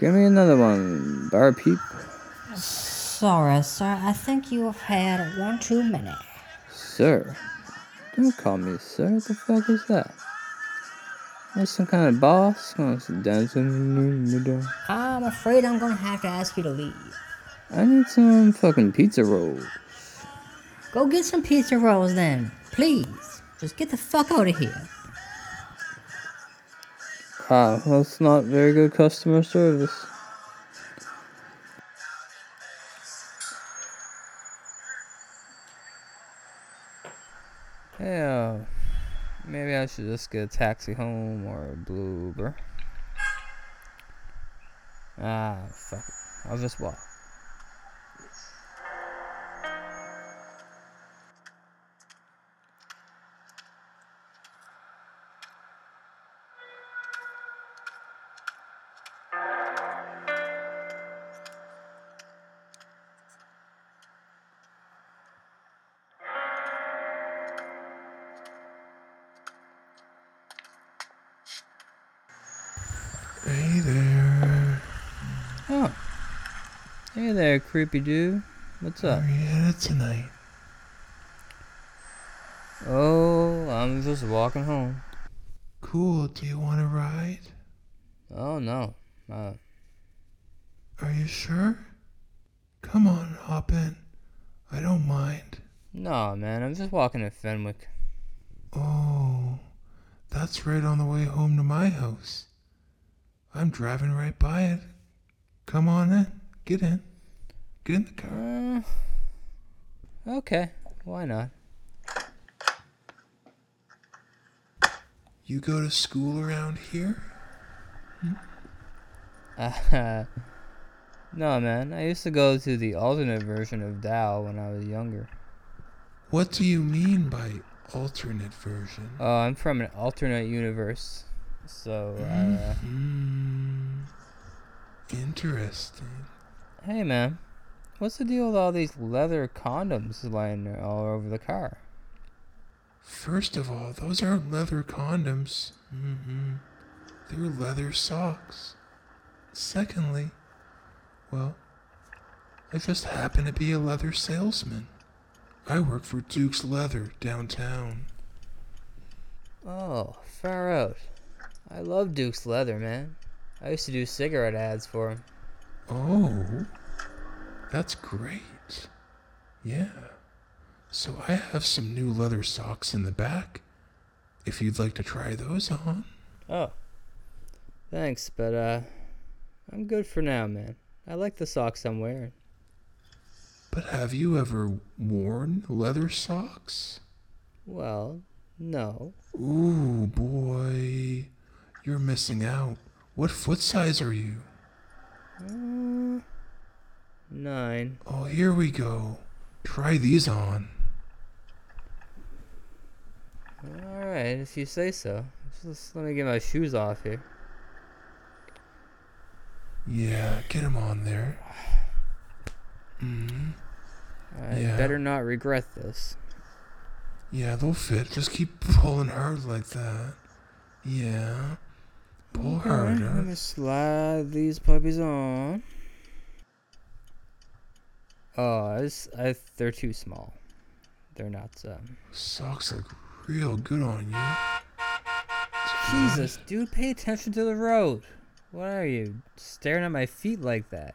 Give me another one, Bar Peep. Sorry, sir. I think you have had one too many. Sir. Don't call me sir. What the fuck is that? That's some kind of boss? Some dancing in the door. I'm afraid I'm gonna have to ask you to leave. I need some fucking pizza rolls. Go get some pizza rolls then. Please. Just get the fuck out of here. Wow, that's not very good customer service. Yeah, maybe I should just get a taxi home or a blue Uber. Ah, fuck it. I'll just walk. Hey there, creepy dude. What's up? Where you headed tonight? Oh, I'm just walking home. Cool. Do you want to ride? Oh no. Uh, Are you sure? Come on, hop in. I don't mind. no, man. I'm just walking to Fenwick. Oh, that's right on the way home to my house. I'm driving right by it. Come on in. Get in. Get in the car. Uh, okay. Why not? You go to school around here? Uh, no, man. I used to go to the alternate version of Dow when I was younger. What do you mean by alternate version? Oh, I'm from an alternate universe. So, uh, Hmm. Interesting. Hey, man. What's the deal with all these leather condoms lying all over the car? First of all, those aren't leather condoms. Mm-hmm. They're leather socks. Secondly, well, I just happen to be a leather salesman. I work for Duke's Leather downtown. Oh, far out. I love Duke's leather, man. I used to do cigarette ads for him. Oh, that's great. Yeah. So I have some new leather socks in the back. If you'd like to try those on. Oh. Thanks, but uh I'm good for now, man. I like the socks I'm wearing. But have you ever worn leather socks? Well, no. Ooh, boy. You're missing out. What foot size are you? Uh, nine. Oh, here we go. Try these on. Alright, if you say so. Just let me get my shoes off here. Yeah, get them on there. hmm I Yeah. better not regret this. Yeah, they'll fit. Just keep pulling hard like that. Yeah. Harder. Let me slide these puppies on. Oh, I, I- they're too small. They're not. Um, Socks look real good on you. Jesus, dude, pay attention to the road. What are you staring at my feet like that?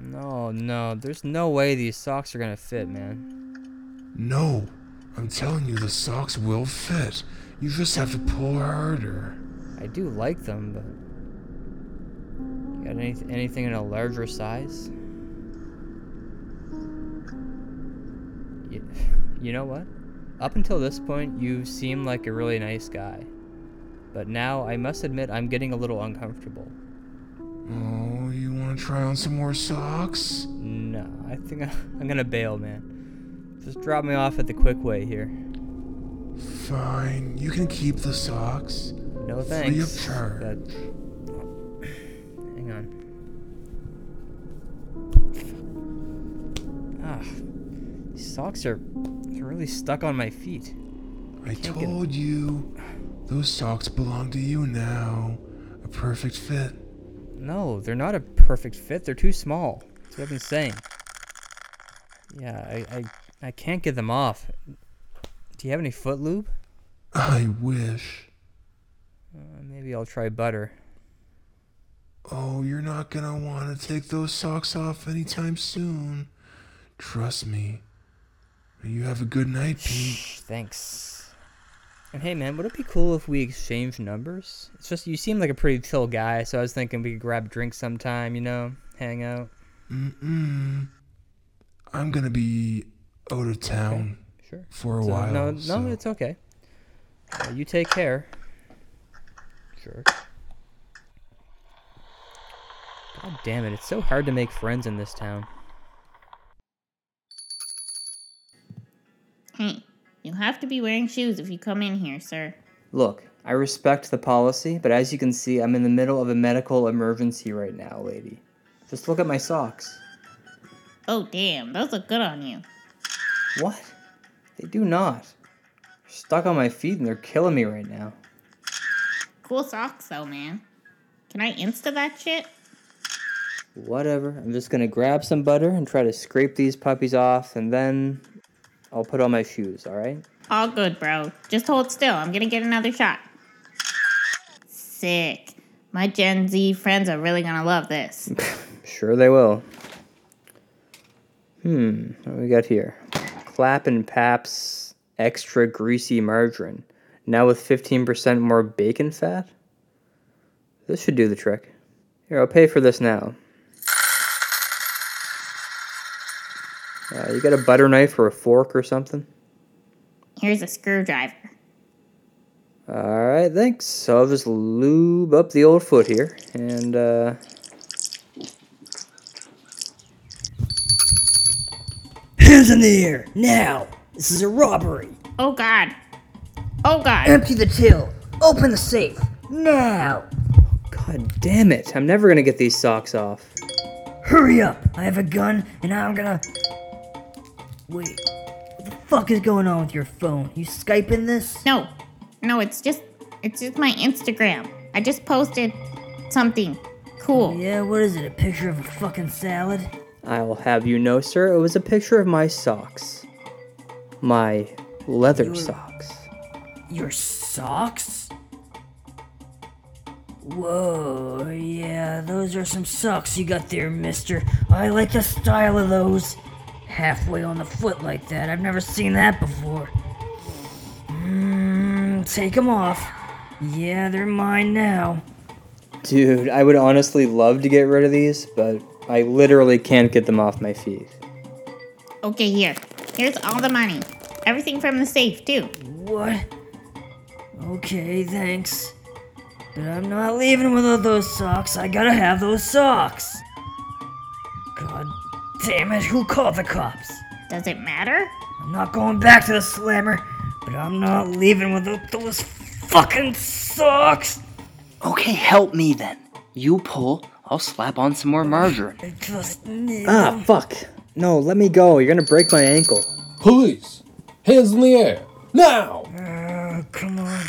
No, no, there's no way these socks are gonna fit, man. No, I'm telling you, the socks will fit. You just have to pull harder. I do like them, but you got any, anything in a larger size? You, you know what? Up until this point, you seem like a really nice guy. But now, I must admit, I'm getting a little uncomfortable. Oh, you want to try on some more socks? No, I think I'm gonna bail, man. Just drop me off at the quick way here. Fine, you can keep the socks. No Free thanks. of charge. But hang on. Ah, these socks are they're really stuck on my feet. I get- told you, those socks belong to you now. A perfect fit. No, they're not a perfect fit. They're too small. That's what I've been saying. Yeah, I, I, I can't get them off. Do you have any foot lube? I wish. Uh, maybe I'll try butter. Oh, you're not gonna want to take those socks off anytime soon. Trust me. You have a good night, Pete. Shh, thanks. And hey, man, would it be cool if we exchanged numbers? It's just you seem like a pretty chill guy, so I was thinking we could grab drinks sometime. You know, hang out. Mm-mm. I'm gonna be out of town Sure. for a So, while. no, no, so- it's okay. Uh, you take care. Sure. God damn it! It's so hard to make friends in this town. Hey, you have to be wearing shoes if you come in here, sir. Look, I respect the policy, but as you can see, I'm in the middle of a medical emergency right now, lady. Just look at my socks. Oh, damn, those look good on you. What? They do not. They're stuck on my feet and they're killing me right now. Cool socks, though, man. Can I insta that shit? Whatever. I'm just gonna grab some butter and try to scrape these puppies off, and then I'll put on my shoes, alright? All good, bro. Just hold still. I'm gonna get another shot. Sick. My Gen Z friends are really gonna love this. Sure they will. Hmm, what do we got here? Clap and Paps extra greasy margarine. Now with 15% more bacon fat? This should do the trick. Here, I'll pay for this now. Uh, you got a butter knife or a fork or something? Here's a screwdriver. Alright, thanks. So I'll just lube up the old foot here. And, uh. Hands in the air, now! This is a robbery! Oh, God. Oh, God. Empty the till! Open the safe! Now! God damn it. I'm never gonna get these socks off. Hurry up! I have a gun and I'm gonna. Wait. What the fuck is going on with your phone? You Skyping this? No. No, it's just it's just my Instagram. I just posted something cool. Yeah, what is it? A picture of a fucking salad? I'll have you know, sir, it was a picture of my socks. My leather Your- socks. Your socks? Whoa, yeah, those are some socks you got there, mister. I like the style of those. Halfway on the foot like that. I've never seen that before. Mmm, take them off. Yeah, they're mine now. Dude, I would honestly love to get rid of these, but I literally can't get them off my feet. Okay, here. Here's all the money. Everything from the safe, too. What? Okay, thanks. But I'm not leaving without those socks. I gotta have those socks. God damn it, who called the cops? Does it matter? I'm not going back to the slammer, but I'm not leaving without those fucking socks. Okay, help me then. You pull, I'll slap on some more margarine. I just need Ah, them. fuck. No, let me go. You're gonna break my ankle. Police! Hands in the air! Now! Uh, come on.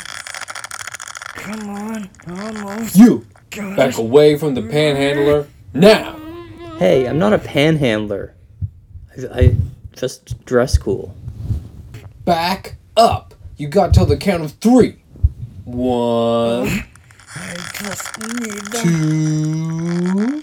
Come on. Almost. You! Gosh. Back away from the panhandler! Now! Hey, I'm not a panhandler. I, I just dress cool. Back up! You got till the count of three. One, I just need them. two.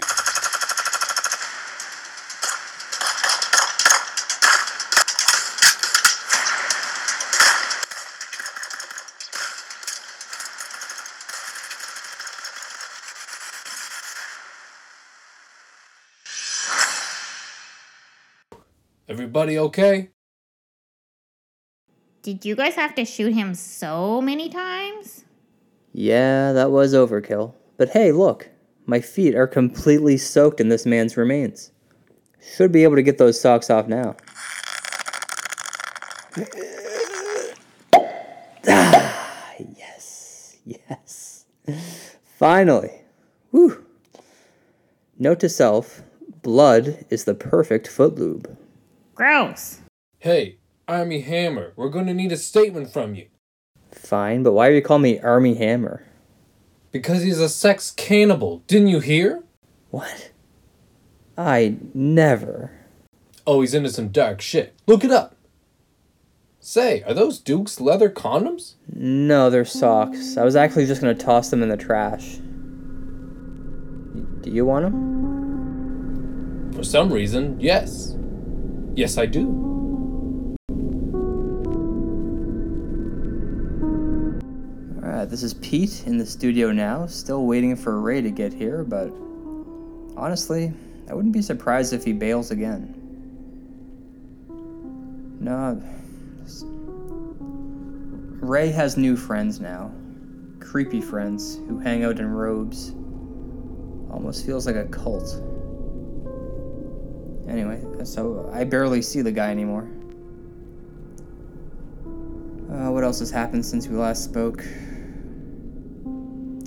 Everybody okay? Did you guys have to shoot him so many times? Yeah, that was overkill. But hey, look. My feet are completely soaked in this man's remains. Should be able to get those socks off now. ah, yes. Yes. Finally. Whew. Note to self blood is the perfect foot lube. Gross. Hey, Armie Hammer, we're gonna need a statement from you. Fine, but why are you calling me Armie Hammer? Because he's a sex cannibal, didn't you hear? What? I never. Oh, he's into some dark shit. Look it up. Say, are those Duke's leather condoms? No, they're socks. I was actually just gonna toss them in the trash. Do you want them? For some reason, yes. Yes, I do. Alright, this is Pete in the studio now, still waiting for Ray to get here, but honestly, I wouldn't be surprised if he bails again. No. Ray has new friends now. Creepy friends who hang out in robes. Almost feels like a cult. Anyway, so I barely see the guy anymore. Uh, what else has happened since we last spoke?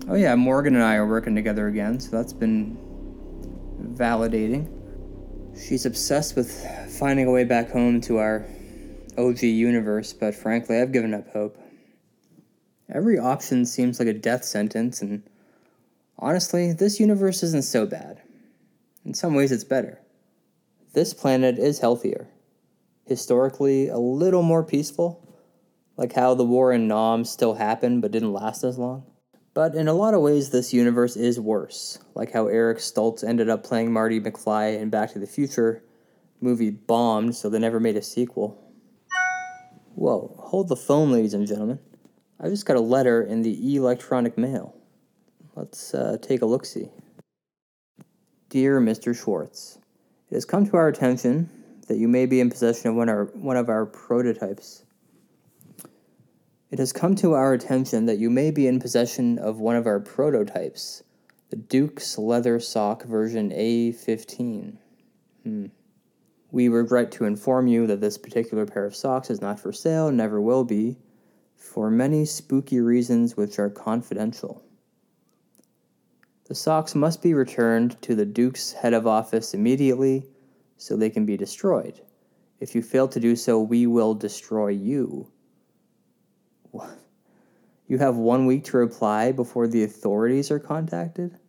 Oh yeah, Morgan and I are working together again, so that's been validating. She's obsessed with finding a way back home to our OG universe, but frankly, I've given up hope. Every option seems like a death sentence, and honestly, this universe isn't so bad. In some ways, it's better. This planet is healthier. Historically, a little more peaceful, like how the war in Nam still happened but didn't last as long. But in a lot of ways, this universe is worse, like how Eric Stoltz ended up playing Marty McFly in Back to the Future. Movie bombed, so they never made a sequel. Whoa, hold the phone, ladies and gentlemen. I just got a letter in the electronic mail. Let's uh, take a look see. Dear Mr. Schwartz, it has come to our attention that you may be in possession of one, our, one of our prototypes. It has come to our attention that you may be in possession of one of our prototypes, the Duke's Leather Sock version A15. Hmm. We regret to inform you that this particular pair of socks is not for sale, never will be, for many spooky reasons which are confidential. The socks must be returned to the Duke's head of office immediately so they can be destroyed. If you fail to do so, we will destroy you. What? You have one week to reply before the authorities are contacted?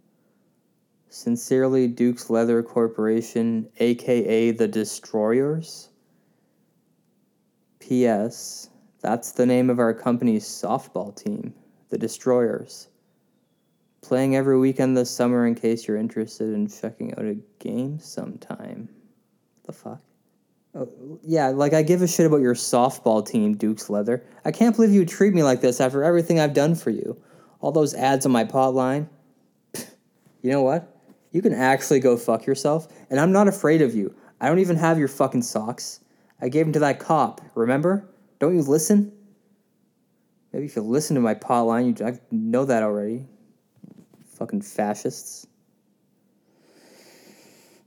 Sincerely, Duke's Leather Corporation, aka the Destroyers? P.S. That's the name of our company's softball team, the Destroyers. Playing every weekend this summer in case you're interested in checking out a game sometime. The fuck? Oh, yeah, like I give a shit about your softball team, Duke's Leather. I can't believe you treat me like this after everything I've done for you. All those ads on my pot line. You know what? You can actually go fuck yourself, and I'm not afraid of you. I don't even have your fucking socks. I gave them to that cop, remember? Don't you listen? Maybe if you listen to my pot line, you I know that already. Fucking fascists.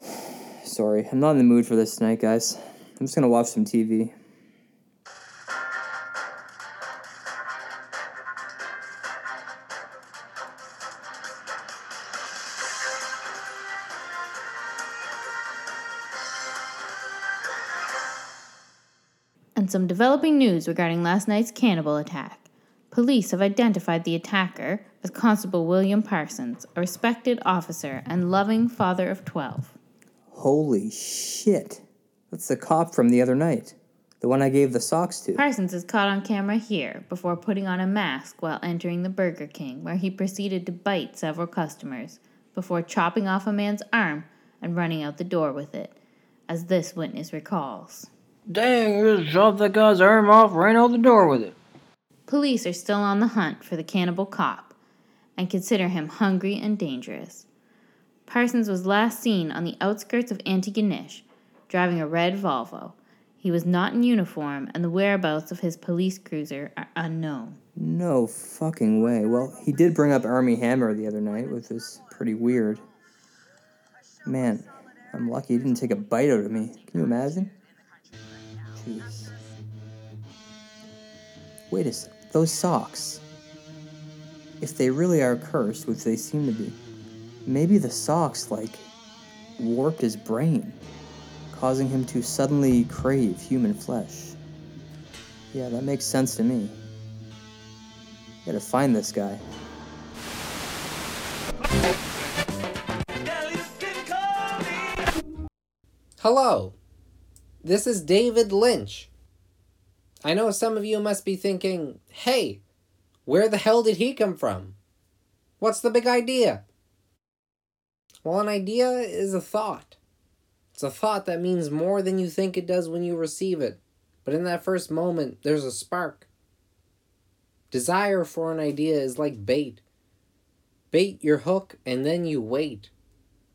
Sorry, I'm not in the mood for this tonight, guys. I'm just gonna watch some TV. And some developing news regarding last night's cannibal attack. Police have identified the attacker as Constable William Parsons, a respected officer and loving father of 12. Holy shit. That's the cop from the other night. The one I gave the socks to. Parsons is caught on camera here before putting on a mask while entering the Burger King, where he proceeded to bite several customers before chopping off a man's arm and running out the door with it, as this witness recalls. Dang, you just chopped that guy's arm off, ran out the door with it. Police are still on the hunt for the cannibal cop and consider him hungry and dangerous. Parsons was last seen on the outskirts of Antigonish, driving a red Volvo. He was not in uniform, and the whereabouts of his police cruiser are unknown. No fucking way. Well, he did bring up Armie Hammer the other night, which was pretty weird. Man, I'm lucky he didn't take a bite out of me. Can you imagine? Jeez. Wait a sec. Those socks. If they really are cursed, which they seem to be, maybe the socks, like, warped his brain, causing him to suddenly crave human flesh. Yeah, that makes sense to me. Gotta find this guy. Hello, this is David Lynch. I know some of you must be thinking, hey, where the hell did he come from? What's the big idea? Well, an idea is a thought. It's a thought that means more than you think it does when you receive it. But in that first moment, there's a spark. Desire for an idea is like bait. Bait your hook and then you wait.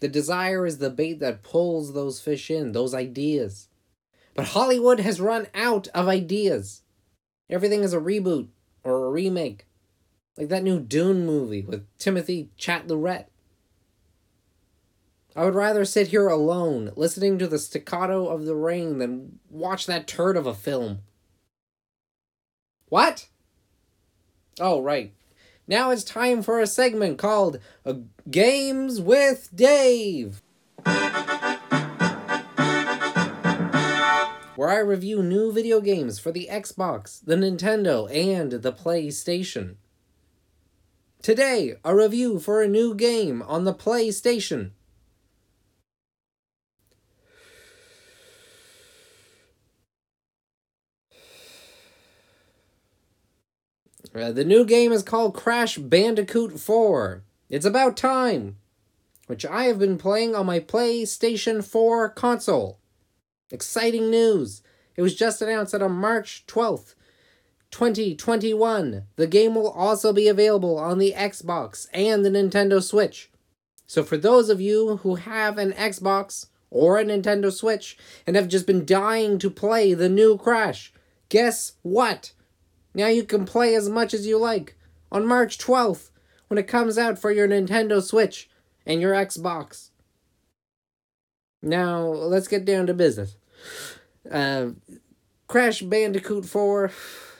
The desire is the bait that pulls those fish in, those ideas. But Hollywood has run out of ideas. Everything is a reboot or a remake. Like that new Dune movie with Timothée Chalamet. I would rather sit here alone, listening to the staccato of the rain, than watch that turd of a film. What? Oh, right. Now it's time for a segment called Games with Dave. Where I review new video games for the Xbox, the Nintendo, and the PlayStation. Today, a review for a new game on the PlayStation. Uh, the new game is called Crash Bandicoot 4. It's about time, which I have been playing on my PlayStation 4 console. Exciting news! It was just announced that on March 12th, 2021, the game will also be available on the Xbox and the Nintendo Switch. So, for those of you who have an Xbox or a Nintendo Switch and have just been dying to play the new Crash, guess what? Now you can play as much as you like on March 12th when it comes out for your Nintendo Switch and your Xbox. Now, let's get down to business. Uh, Crash Bandicoot 4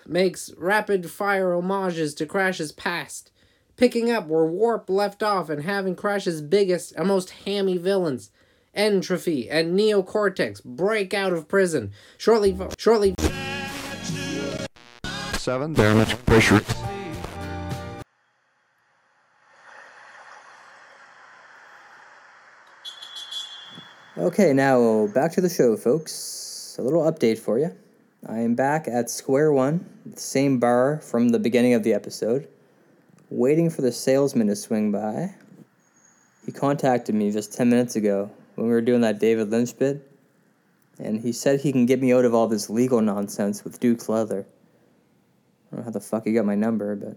makes rapid fire homages to Crash's past, picking up where Warp left off and having Crash's biggest and most hammy villains, N. Tropy and Neo Cortex, break out of prison. Shortly, shortly. Seven, damage pressure. Okay, now back to the show, folks. A little update for you. I am back at square one, the same bar from the beginning of the episode, waiting for the salesman to swing by. He contacted me just 10 minutes ago when we were doing that David Lynch bit, and he said he can get me out of all this legal nonsense with Duke's Leather. I don't know how the fuck he got my number, but.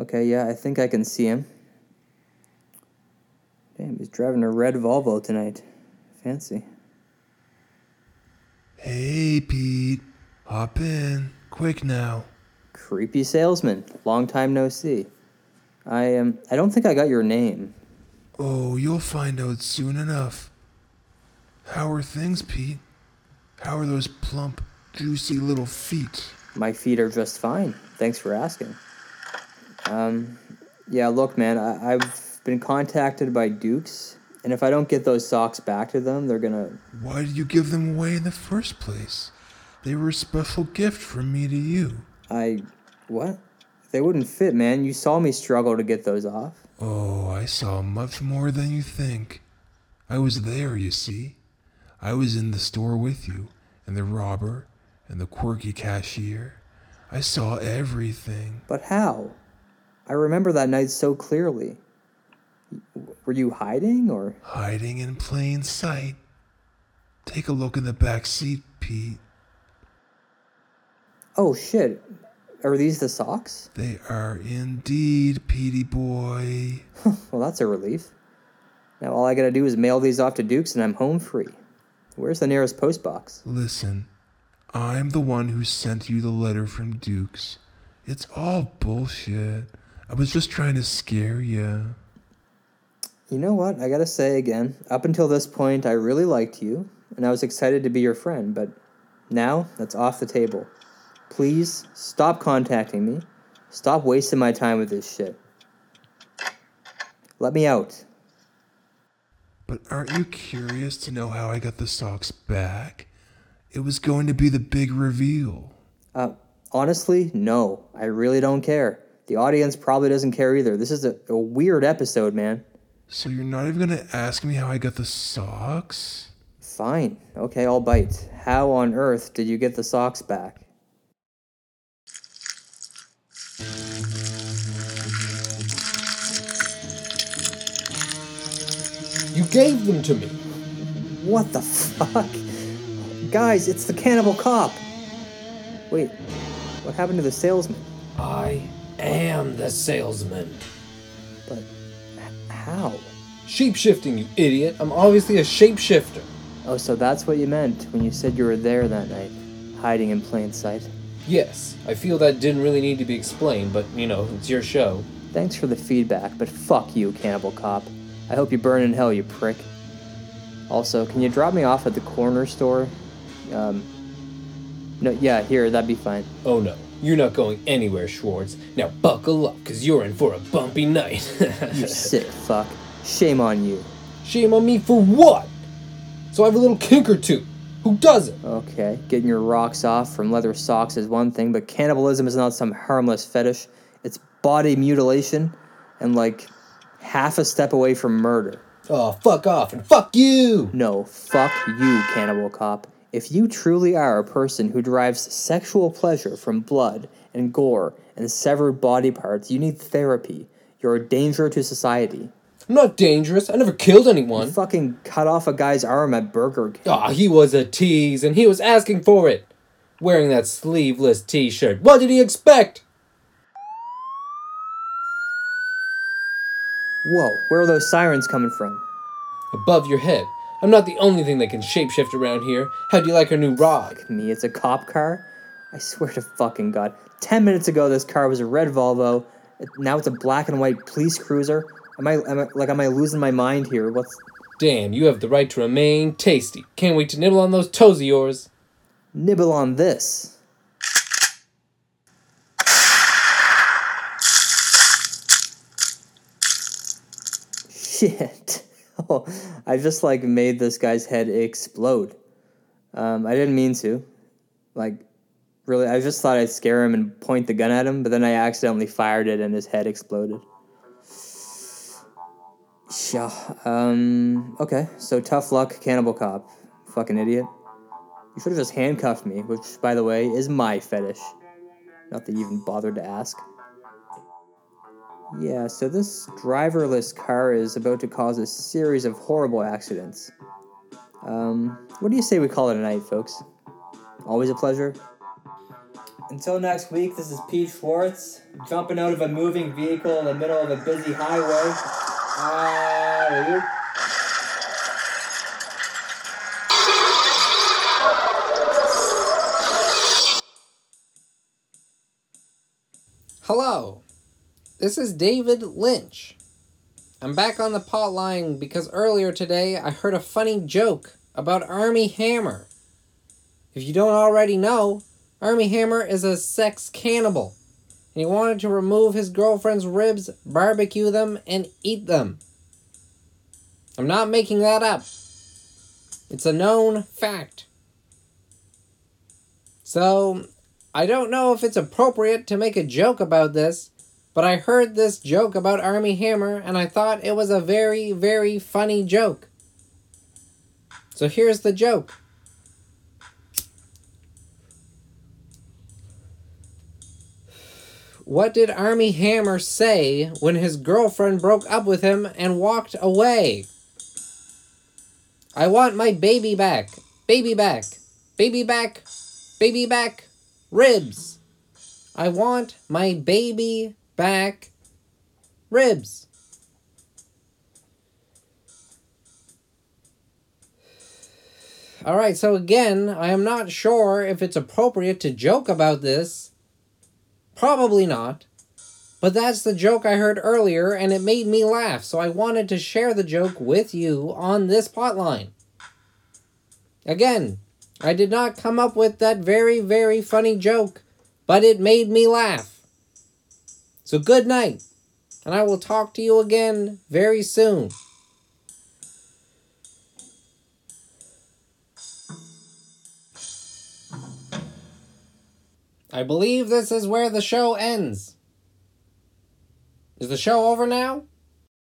Okay, yeah, I think I can see him. Damn, he's driving a red Volvo tonight. Fancy. Hey, Pete. Hop in. Quick now. Creepy salesman. Long time no see. I um I don't think I got your name. Oh, you'll find out soon enough. How are things, Pete? How are those plump, juicy little feet? My feet are just fine. Thanks for asking. Um yeah, look man, I, I've been contacted by Dukes, and if I don't get those socks back to them, they're gonna Why did you give them away in the first place? They were a special gift from me to you. I what? They wouldn't fit, man. You saw me struggle to get those off. Oh, I saw much more than you think. I was there, you see. I was in the store with you, and the robber, and the quirky cashier. I saw everything. But how? I remember that night so clearly. Were you hiding or Hiding in plain sight. Take a look in the back seat, Pete. Oh shit. Are these the socks? They are indeed, Petey boy. Well, that's a relief. Now all I gotta do is mail these off to Duke's and I'm home free. Where's the nearest post box? Listen, I'm the one who sent you the letter from Dukes. It's all bullshit. I was just trying to scare you. You know what? I gotta say again, up until this point, I really liked you, and I was excited to be your friend, but now that's off the table. Please stop contacting me. Stop wasting my time with this shit. Let me out. But aren't you curious to know how I got the socks back? It was going to be the big reveal. Uh, honestly, no. I really don't care. The audience probably doesn't care either. This is a, a weird episode, man. So you're not even gonna ask me how I got the socks? Fine. Okay, I'll bite. How on earth did you get the socks back? You gave them to me. What the fuck? Guys, it's the cannibal cop. Wait, what happened to the salesman? I am the salesman. But h- how? Shapeshifting, you idiot. I'm obviously a shapeshifter. Oh, so that's what you meant when you said you were there that night, hiding in plain sight. Yes, I feel that didn't really need to be explained, but you know, it's your show. Thanks for the feedback, but fuck you, cannibal cop. I hope you burn in hell, you prick. Also, can you drop me off at the corner store? Um, no, yeah, here, that'd be fine. Oh no, you're not going anywhere, Schwartz. Now buckle up, cause you're in for a bumpy night. You sick fuck. Shame on you. Shame on me for what? So I have a little kink or two. Who doesn't? Okay, getting your rocks off from leather socks is one thing, but cannibalism is not some harmless fetish. It's body mutilation and like half a step away from murder. Oh, fuck off and fuck you! No, fuck you, cannibal cop. If you truly are a person who derives sexual pleasure from blood and gore and severed body parts, you need therapy. You're a danger to society. I'm not dangerous. I never killed anyone. You fucking cut off a guy's arm at Burger King. Aw, he was a tease and he was asking for it. Wearing that sleeveless t shirt. What did he expect? Whoa, where are those sirens coming from? Above your head. I'm not the only thing that can shapeshift around here. How do you like our new rod? Me, it's a cop car? I swear to fucking God. Ten minutes ago, this car was a red Volvo. Now it's a black and white police cruiser. Am I, am I like, am I losing my mind here? What's Damn, you have the right to remain tasty. Can't wait to nibble on those toes of yours. nibble on this? Shit. I just like made this guy's head explode. Um, I didn't mean to. Like, really, I just thought I'd scare him and point the gun at him, but then I accidentally fired it and his head exploded. Yeah. Um. Okay. So tough luck, cannibal cop. Fucking idiot. You should have just handcuffed me, which, by the way, is my fetish. Not that you even bothered to ask. Yeah, so this driverless car is about to cause a series of horrible accidents. Um, what do you say we call it a night, folks? Always a pleasure. Until next week, this is Pete Schwartz, jumping out of a moving vehicle in the middle of a busy highway. Ah, Hello, this is David Lynch. I'm back on the pot line because earlier today I heard a funny joke about Armie Hammer. If you don't already know, Armie Hammer is a sex cannibal, and he wanted to remove his girlfriend's ribs, barbecue them, and eat them. I'm not making that up. It's a known fact. So, I don't know if it's appropriate to make a joke about this, but I heard this joke about Armie Hammer and I thought it was a very, very funny joke. So here's the joke. What did Armie Hammer say when his girlfriend broke up with him and walked away? I want my baby back. Baby back. Baby back. Baby back. Ribs. I want my baby back. Ribs. Alright, so again, I am not sure if it's appropriate to joke about this. Probably not. But that's the joke I heard earlier, and it made me laugh, so I wanted to share the joke with you on this plotline. Again, I did not come up with that very, very funny joke, but it made me laugh. So good night, and I will talk to you again very soon. I believe this is where the show ends. Is the show over now?